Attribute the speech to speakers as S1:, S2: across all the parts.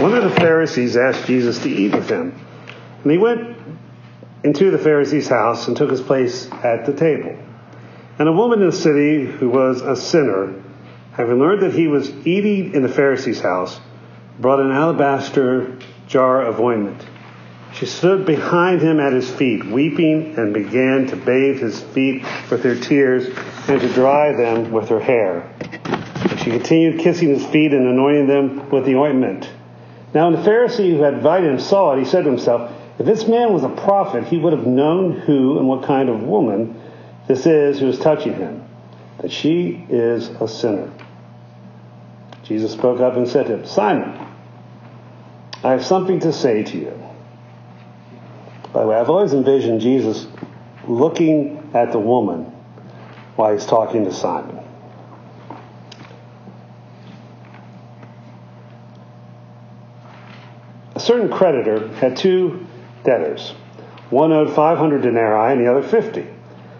S1: one of the Pharisees asked Jesus to eat with him. And he went into the Pharisee's house and took his place at the table. And a woman in the city who was a sinner, having learned that he was eating in the Pharisee's house, brought an alabaster jar of ointment. She stood behind him at his feet, weeping, and began to bathe his feet with her tears and to dry them with her hair. She continued kissing his feet and anointing them with the ointment. Now, when the Pharisee who had invited him saw it, he said to himself, If this man was a prophet, he would have known who and what kind of woman this is who is touching him, that she is a sinner. Jesus spoke up and said to him, Simon, I have something to say to you. By the way, I've always envisioned Jesus looking at the woman while he's talking to Simon. Certain creditor had two debtors. One owed 500 denarii and the other 50.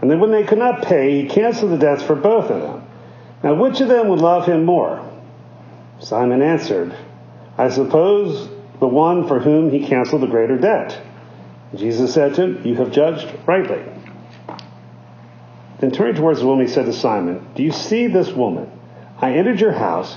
S1: And then when they could not pay, he canceled the debts for both of them. Now, which of them would love him more? Simon answered, I suppose the one for whom he canceled the greater debt. Jesus said to him, You have judged rightly. Then turning towards the woman, he said to Simon, Do you see this woman? I entered your house.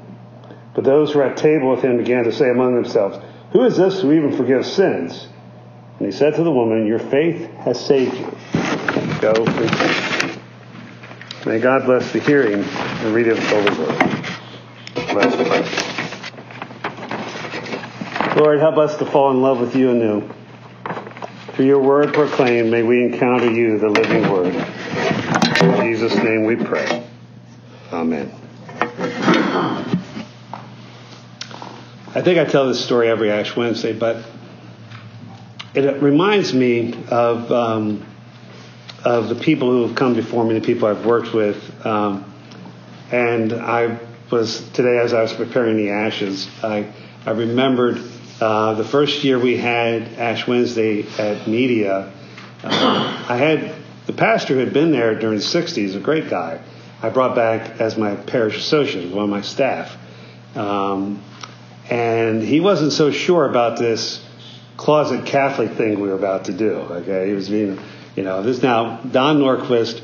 S1: But those who were at table with him began to say among themselves, Who is this who even forgives sins? And he said to the woman, Your faith has saved you. Go. May God bless the hearing and reading of His word. Let's pray. Lord, help us to fall in love with you anew. Through your word proclaimed, may we encounter you, the living word. In Jesus' name we pray. Amen. I think I tell this story every Ash Wednesday, but it reminds me of um, of the people who have come before me, the people I've worked with. Um, and I was today, as I was preparing the ashes, I I remembered uh, the first year we had Ash Wednesday at Media. Uh, I had the pastor who had been there during the '60s, a great guy. I brought back as my parish associate, one of my staff. Um, and he wasn't so sure about this closet Catholic thing we were about to do. Okay, he was being, you know, this now Don Norquist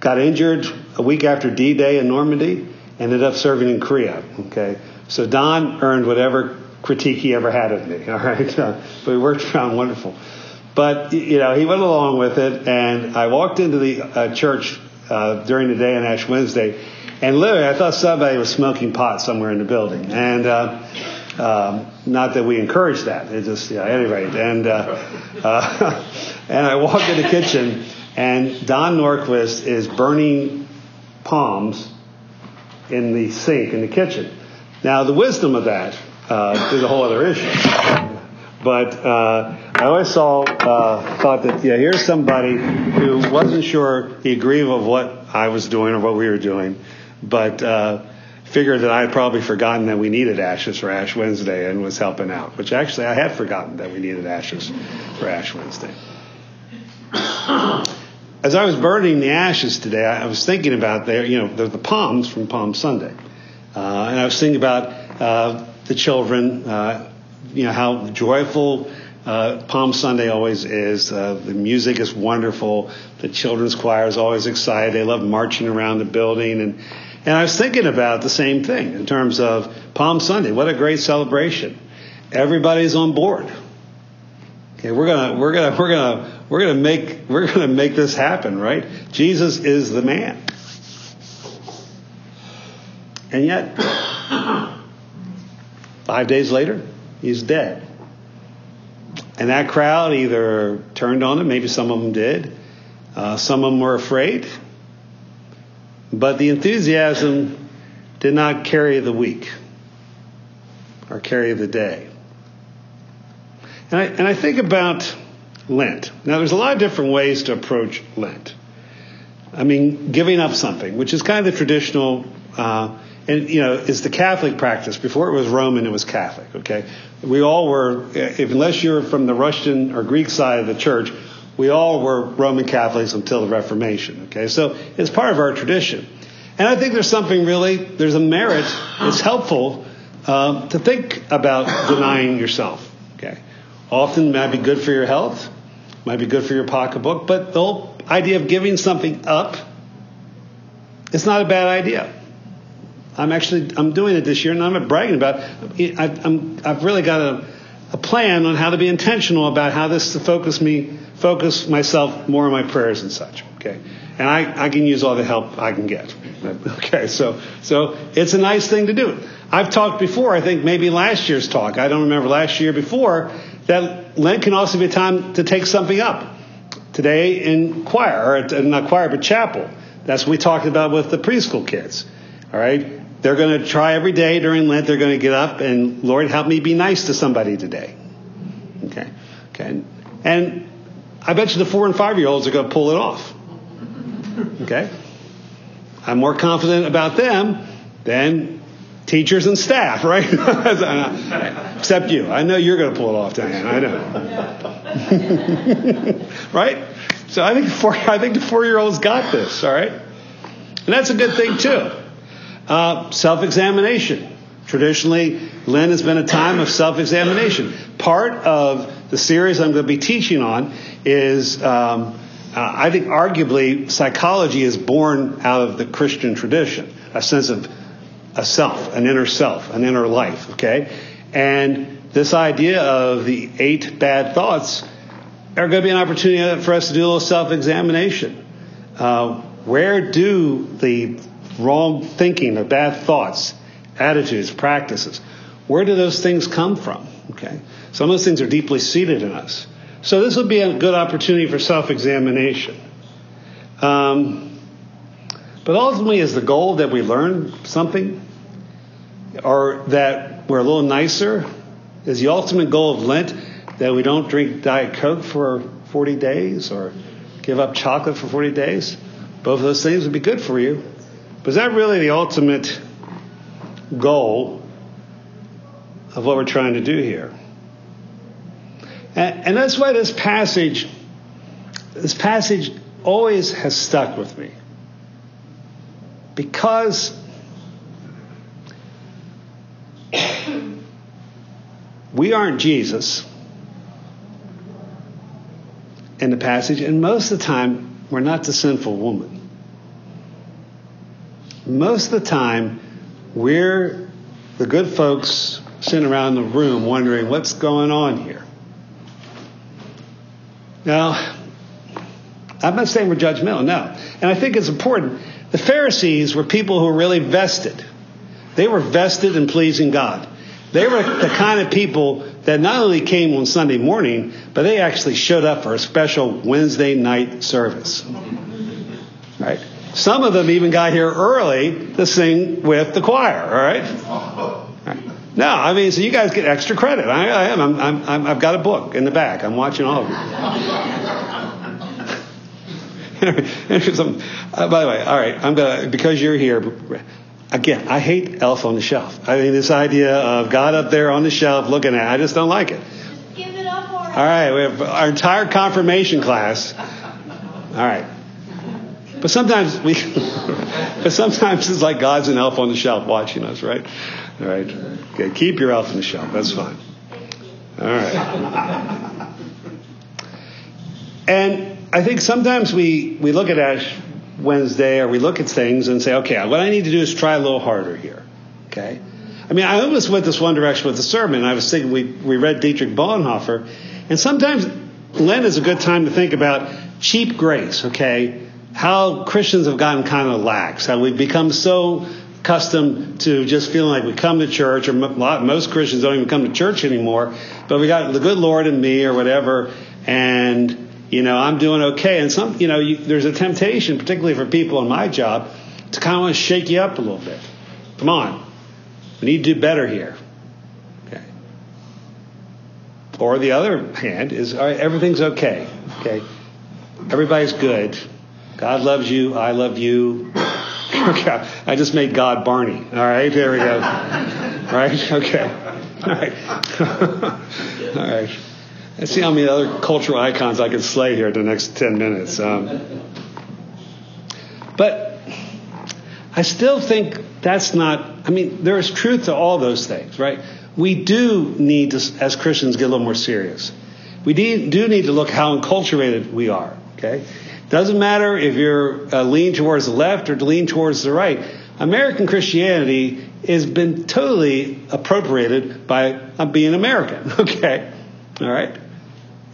S1: got injured a week after D-Day in Normandy, ended up serving in Korea. Okay, so Don earned whatever critique he ever had of me. All right, but we worked around wonderful. But you know, he went along with it, and I walked into the uh, church uh, during the day on Ash Wednesday, and literally I thought somebody was smoking pot somewhere in the building, and. Uh, um, not that we encourage that. It just, yeah, at any rate. And, uh, uh, and I walk in the kitchen, and Don Norquist is burning palms in the sink in the kitchen. Now, the wisdom of that uh, is a whole other issue. But uh, I always saw, uh, thought that, yeah, here's somebody who wasn't sure he agreed with what I was doing or what we were doing, but uh, figured that I had probably forgotten that we needed ashes for Ash Wednesday and was helping out, which actually I had forgotten that we needed ashes for Ash Wednesday. As I was burning the ashes today, I was thinking about there, you know, the, the palms from Palm Sunday. Uh, and I was thinking about uh, the children, uh, you know, how joyful uh, Palm Sunday always is. Uh, the music is wonderful. The children's choir is always excited. They love marching around the building. And, and I was thinking about the same thing in terms of Palm Sunday. What a great celebration. Everybody's on board. Okay, we're gonna, we're gonna, we're gonna, we're gonna make, we're gonna make this happen, right? Jesus is the man. And yet, five days later, he's dead. And that crowd either turned on him, maybe some of them did. Uh, some of them were afraid. But the enthusiasm did not carry the week or carry the day. And I, and I think about Lent. Now, there's a lot of different ways to approach Lent. I mean, giving up something, which is kind of the traditional, uh, and you know, is the Catholic practice. Before it was Roman, it was Catholic. Okay, we all were, if, unless you're from the Russian or Greek side of the church, we all were Roman Catholics until the Reformation. Okay, so it's part of our tradition, and I think there's something really, there's a merit. It's helpful uh, to think about denying yourself. Okay, often might be good for your health, might be good for your pocketbook, but the whole idea of giving something up, it's not a bad idea. I'm actually I'm doing it this year, and I'm not bragging about. It. I, I'm I've really got a, a plan on how to be intentional about how this to focus me focus myself more on my prayers and such. Okay, and I, I can use all the help I can get. Okay, so so it's a nice thing to do. I've talked before. I think maybe last year's talk. I don't remember last year before that Lent can also be a time to take something up. Today in choir, or not choir, but chapel. That's what we talked about with the preschool kids. All right, they're going to try every day during Lent. They're going to get up and Lord help me be nice to somebody today. Okay, okay, and I bet you the four and five year olds are going to pull it off. Okay, I'm more confident about them than teachers and staff, right? Except you. I know you're going to pull it off, Diane. I know. right? So I think four, I think the four year olds got this. All right, and that's a good thing too. Uh, self examination. Traditionally, Lent has been a time of self examination. Part of the series I'm going to be teaching on is, um, uh, I think, arguably, psychology is born out of the Christian tradition, a sense of a self, an inner self, an inner life, okay? And this idea of the eight bad thoughts are going to be an opportunity for us to do a little self examination. Uh, where do the wrong thinking, the bad thoughts, attitudes, practices. Where do those things come from? Okay. Some of those things are deeply seated in us. So this would be a good opportunity for self-examination. Um, but ultimately, is the goal that we learn something, or that we're a little nicer? Is the ultimate goal of Lent that we don't drink Diet Coke for 40 days, or give up chocolate for 40 days? Both of those things would be good for you. But is that really the ultimate goal of what we're trying to do here? And, and that's why this passage, this passage always has stuck with me. Because we aren't Jesus in the passage, and most of the time, we're not the sinful woman most of the time, we're the good folks sitting around the room wondering what's going on here. Now, I'm not saying we're judgmental, no. And I think it's important. The Pharisees were people who were really vested. They were vested in pleasing God. They were the kind of people that not only came on Sunday morning, but they actually showed up for a special Wednesday night service. Right? Some of them even got here early to sing with the choir, all right? No, I mean, so you guys get extra credit. I, I am. I'm, I'm, i have got a book in the back. I'm watching all of you. uh, by the way, all right, I'm gonna because you're here. Again, I hate Elf on the Shelf. I mean, this idea of God up there on the shelf looking at, I just don't like it.
S2: Just give it up All
S1: right, we have our entire confirmation class. All right. But sometimes we, but sometimes it's like God's an elf on the shelf watching us, right? All right. Okay, keep your elf on the shelf. That's fine. All right. And I think sometimes we, we look at Ash Wednesday or we look at things and say, okay, what I need to do is try a little harder here. Okay? I mean, I almost went this one direction with the sermon. I was thinking we, we read Dietrich Bonhoeffer, and sometimes Lent is a good time to think about cheap grace, okay? How Christians have gotten kind of lax, how we've become so accustomed to just feeling like we come to church, or most Christians don't even come to church anymore, but we got the good Lord in me or whatever, and you know I'm doing okay. And some, you know, you, there's a temptation, particularly for people in my job, to kind of want to shake you up a little bit. Come on, we need to do better here. Okay. Or the other hand is all right, everything's okay. Okay. Everybody's good. God loves you. I love you. okay. I just made God Barney. All right. There we go. right? Okay. All right. all right. Let's see how many other cultural icons I can slay here in the next 10 minutes. Um, but I still think that's not, I mean, there is truth to all those things, right? We do need to, as Christians, get a little more serious. We do need to look how enculturated we are, okay? Doesn't matter if you're uh, lean towards the left or lean towards the right. American Christianity has been totally appropriated by uh, being American, okay? All right?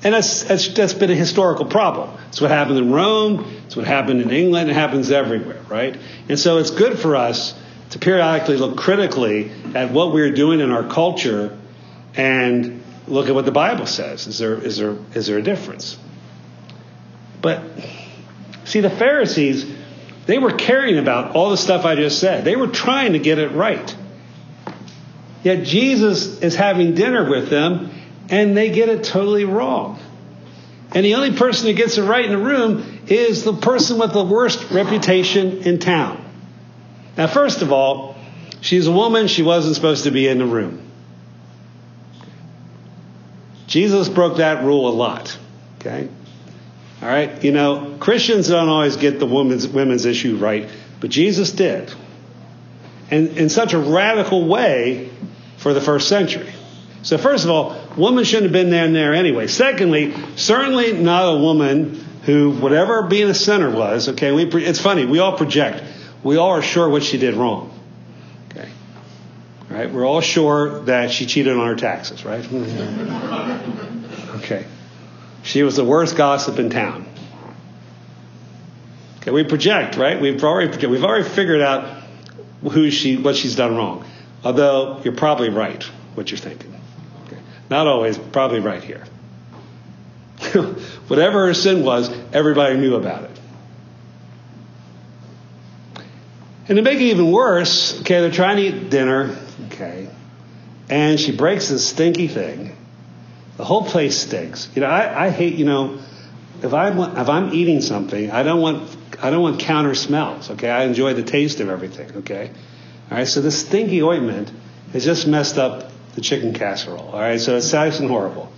S1: And that's, that's, that's been a historical problem. It's what happened in Rome, it's what happened in England, it happens everywhere, right? And so it's good for us to periodically look critically at what we're doing in our culture and look at what the Bible says. Is there, is there, is there a difference? But see, the Pharisees, they were caring about all the stuff I just said. They were trying to get it right. Yet Jesus is having dinner with them and they get it totally wrong. And the only person who gets it right in the room is the person with the worst reputation in town. Now, first of all, she's a woman, she wasn't supposed to be in the room. Jesus broke that rule a lot. Okay? All right? You know, Christians don't always get the women's, women's issue right, but Jesus did. And in such a radical way for the first century. So, first of all, woman shouldn't have been there and there anyway. Secondly, certainly not a woman who, whatever being a sinner was, okay, we, it's funny, we all project. We all are sure what she did wrong. Okay. All right, we're all sure that she cheated on her taxes, right? okay. She was the worst gossip in town. Okay, we project, right? We've already we've already figured out who she what she's done wrong. Although you're probably right what you're thinking. Okay. Not always, probably right here. Whatever her sin was, everybody knew about it. And to make it even worse, okay, they're trying to eat dinner, okay, and she breaks this stinky thing. The whole place stinks. You know, I, I hate, you know, if I'm if I'm eating something, I don't want I don't want counter smells. Okay, I enjoy the taste of everything. Okay, all right. So this stinky ointment has just messed up the chicken casserole. All right, so it's and horrible.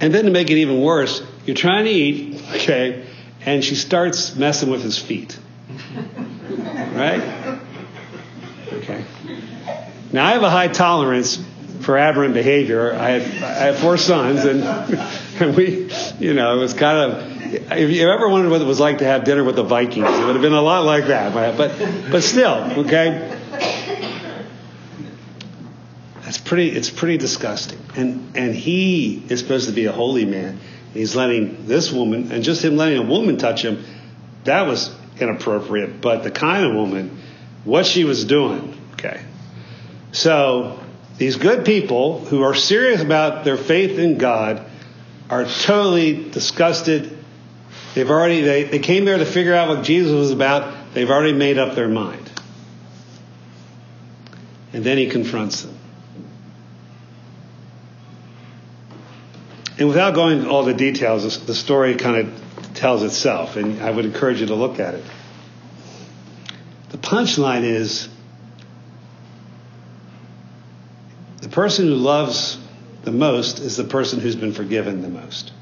S1: And then to make it even worse, you're trying to eat, okay, and she starts messing with his feet. Right? Okay. Now I have a high tolerance for aberrant behavior. I have, I four sons, and, and we, you know, it was kind of. If you ever wondered what it was like to have dinner with the Vikings, it would have been a lot like that. But, but still, okay. That's pretty. It's pretty disgusting. And and he is supposed to be a holy man. He's letting this woman, and just him letting a woman touch him, that was inappropriate. But the kind of woman, what she was doing, okay. So these good people who are serious about their faith in God are totally disgusted. They've already they, they came there to figure out what Jesus was about. They've already made up their mind. And then he confronts them. And without going into all the details, the story kind of tells itself, and I would encourage you to look at it. The punchline is the person who loves the most is the person who's been forgiven the most.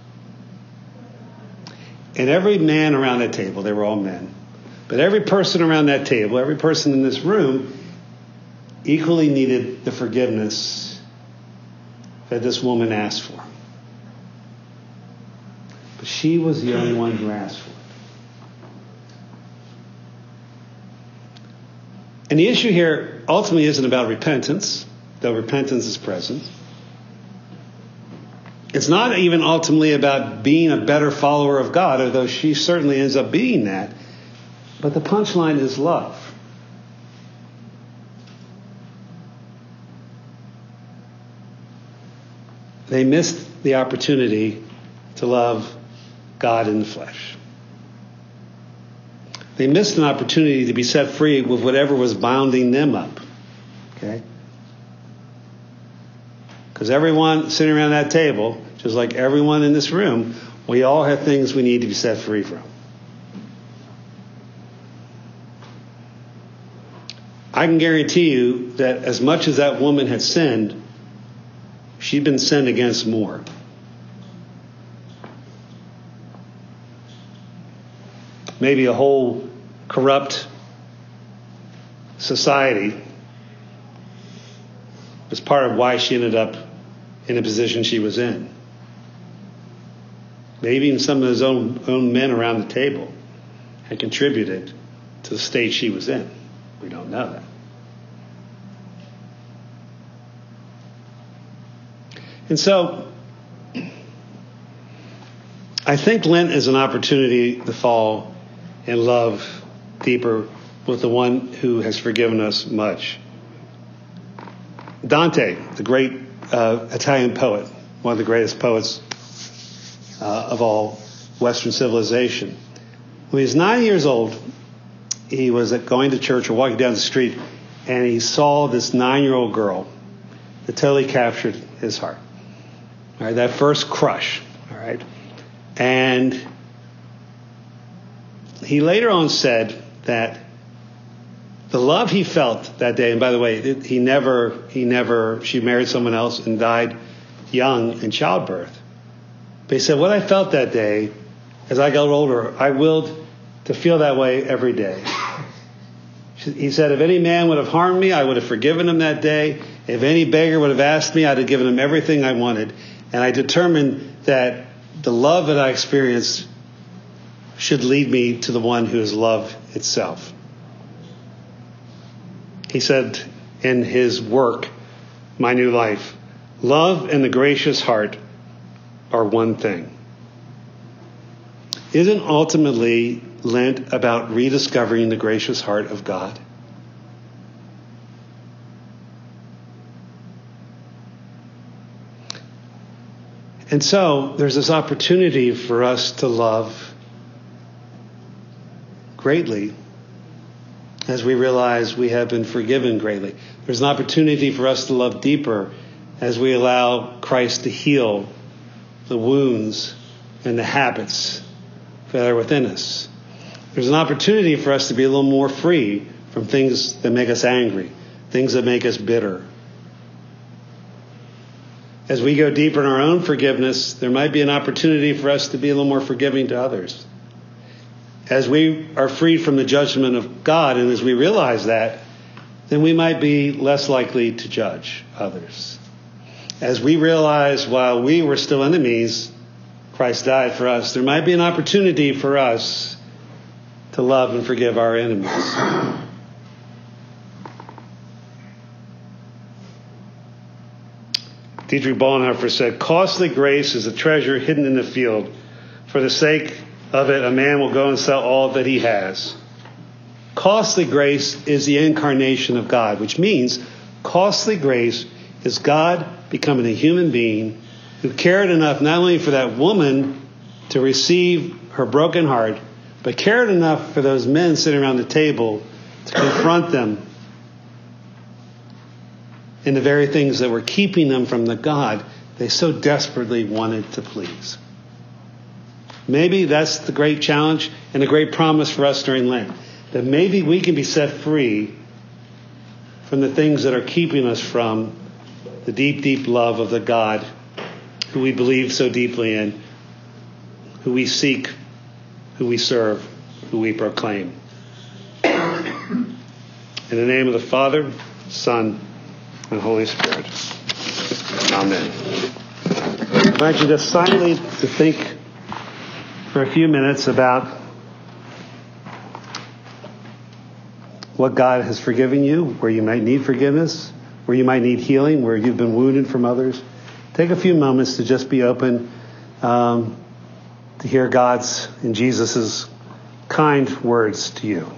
S1: And every man around that table, they were all men, but every person around that table, every person in this room, equally needed the forgiveness that this woman asked for. But she was the only one who asked for it. And the issue here ultimately isn't about repentance, though repentance is present. It's not even ultimately about being a better follower of God, although she certainly ends up being that. But the punchline is love. They missed the opportunity to love God in the flesh. They missed an opportunity to be set free with whatever was bounding them up. Okay? Because everyone sitting around that table, just like everyone in this room, we all have things we need to be set free from. I can guarantee you that as much as that woman had sinned, she'd been sinned against more. Maybe a whole corrupt society was part of why she ended up in the position she was in. Maybe even some of his own, own men around the table had contributed to the state she was in. We don't know that. And so, I think Lent is an opportunity to fall in love deeper with the one who has forgiven us much. Dante, the great uh, Italian poet, one of the greatest poets uh, of all Western civilization. When he was nine years old, he was going to church or walking down the street, and he saw this nine-year-old girl that totally captured his heart. All right, that first crush. All right, and he later on said that the love he felt that day, and by the way, he never, he never, she married someone else and died young in childbirth. But he said, what I felt that day, as I got older, I willed to feel that way every day. He said, if any man would have harmed me, I would have forgiven him that day. If any beggar would have asked me, I'd have given him everything I wanted. And I determined that the love that I experienced should lead me to the one who is love itself. He said in his work, My New Life, love and the gracious heart are one thing. Isn't ultimately Lent about rediscovering the gracious heart of God? And so there's this opportunity for us to love greatly as we realize we have been forgiven greatly. There's an opportunity for us to love deeper as we allow Christ to heal the wounds and the habits that are within us. There's an opportunity for us to be a little more free from things that make us angry, things that make us bitter. As we go deeper in our own forgiveness, there might be an opportunity for us to be a little more forgiving to others as we are freed from the judgment of God, and as we realize that, then we might be less likely to judge others. As we realize while we were still enemies, Christ died for us, there might be an opportunity for us to love and forgive our enemies. Dietrich Bonhoeffer said, Costly grace is a treasure hidden in the field. For the sake of it, a man will go and sell all that he has. Costly grace is the incarnation of God, which means costly grace is God becoming a human being who cared enough not only for that woman to receive her broken heart, but cared enough for those men sitting around the table to confront them in the very things that were keeping them from the God they so desperately wanted to please. Maybe that's the great challenge and the great promise for us during Lent. That maybe we can be set free from the things that are keeping us from the deep, deep love of the God who we believe so deeply in, who we seek, who we serve, who we proclaim. In the name of the Father, Son, and Holy Spirit. Amen. I invite you just silently to think for a few minutes about what God has forgiven you, where you might need forgiveness, where you might need healing, where you've been wounded from others. Take a few moments to just be open um, to hear God's and Jesus' kind words to you.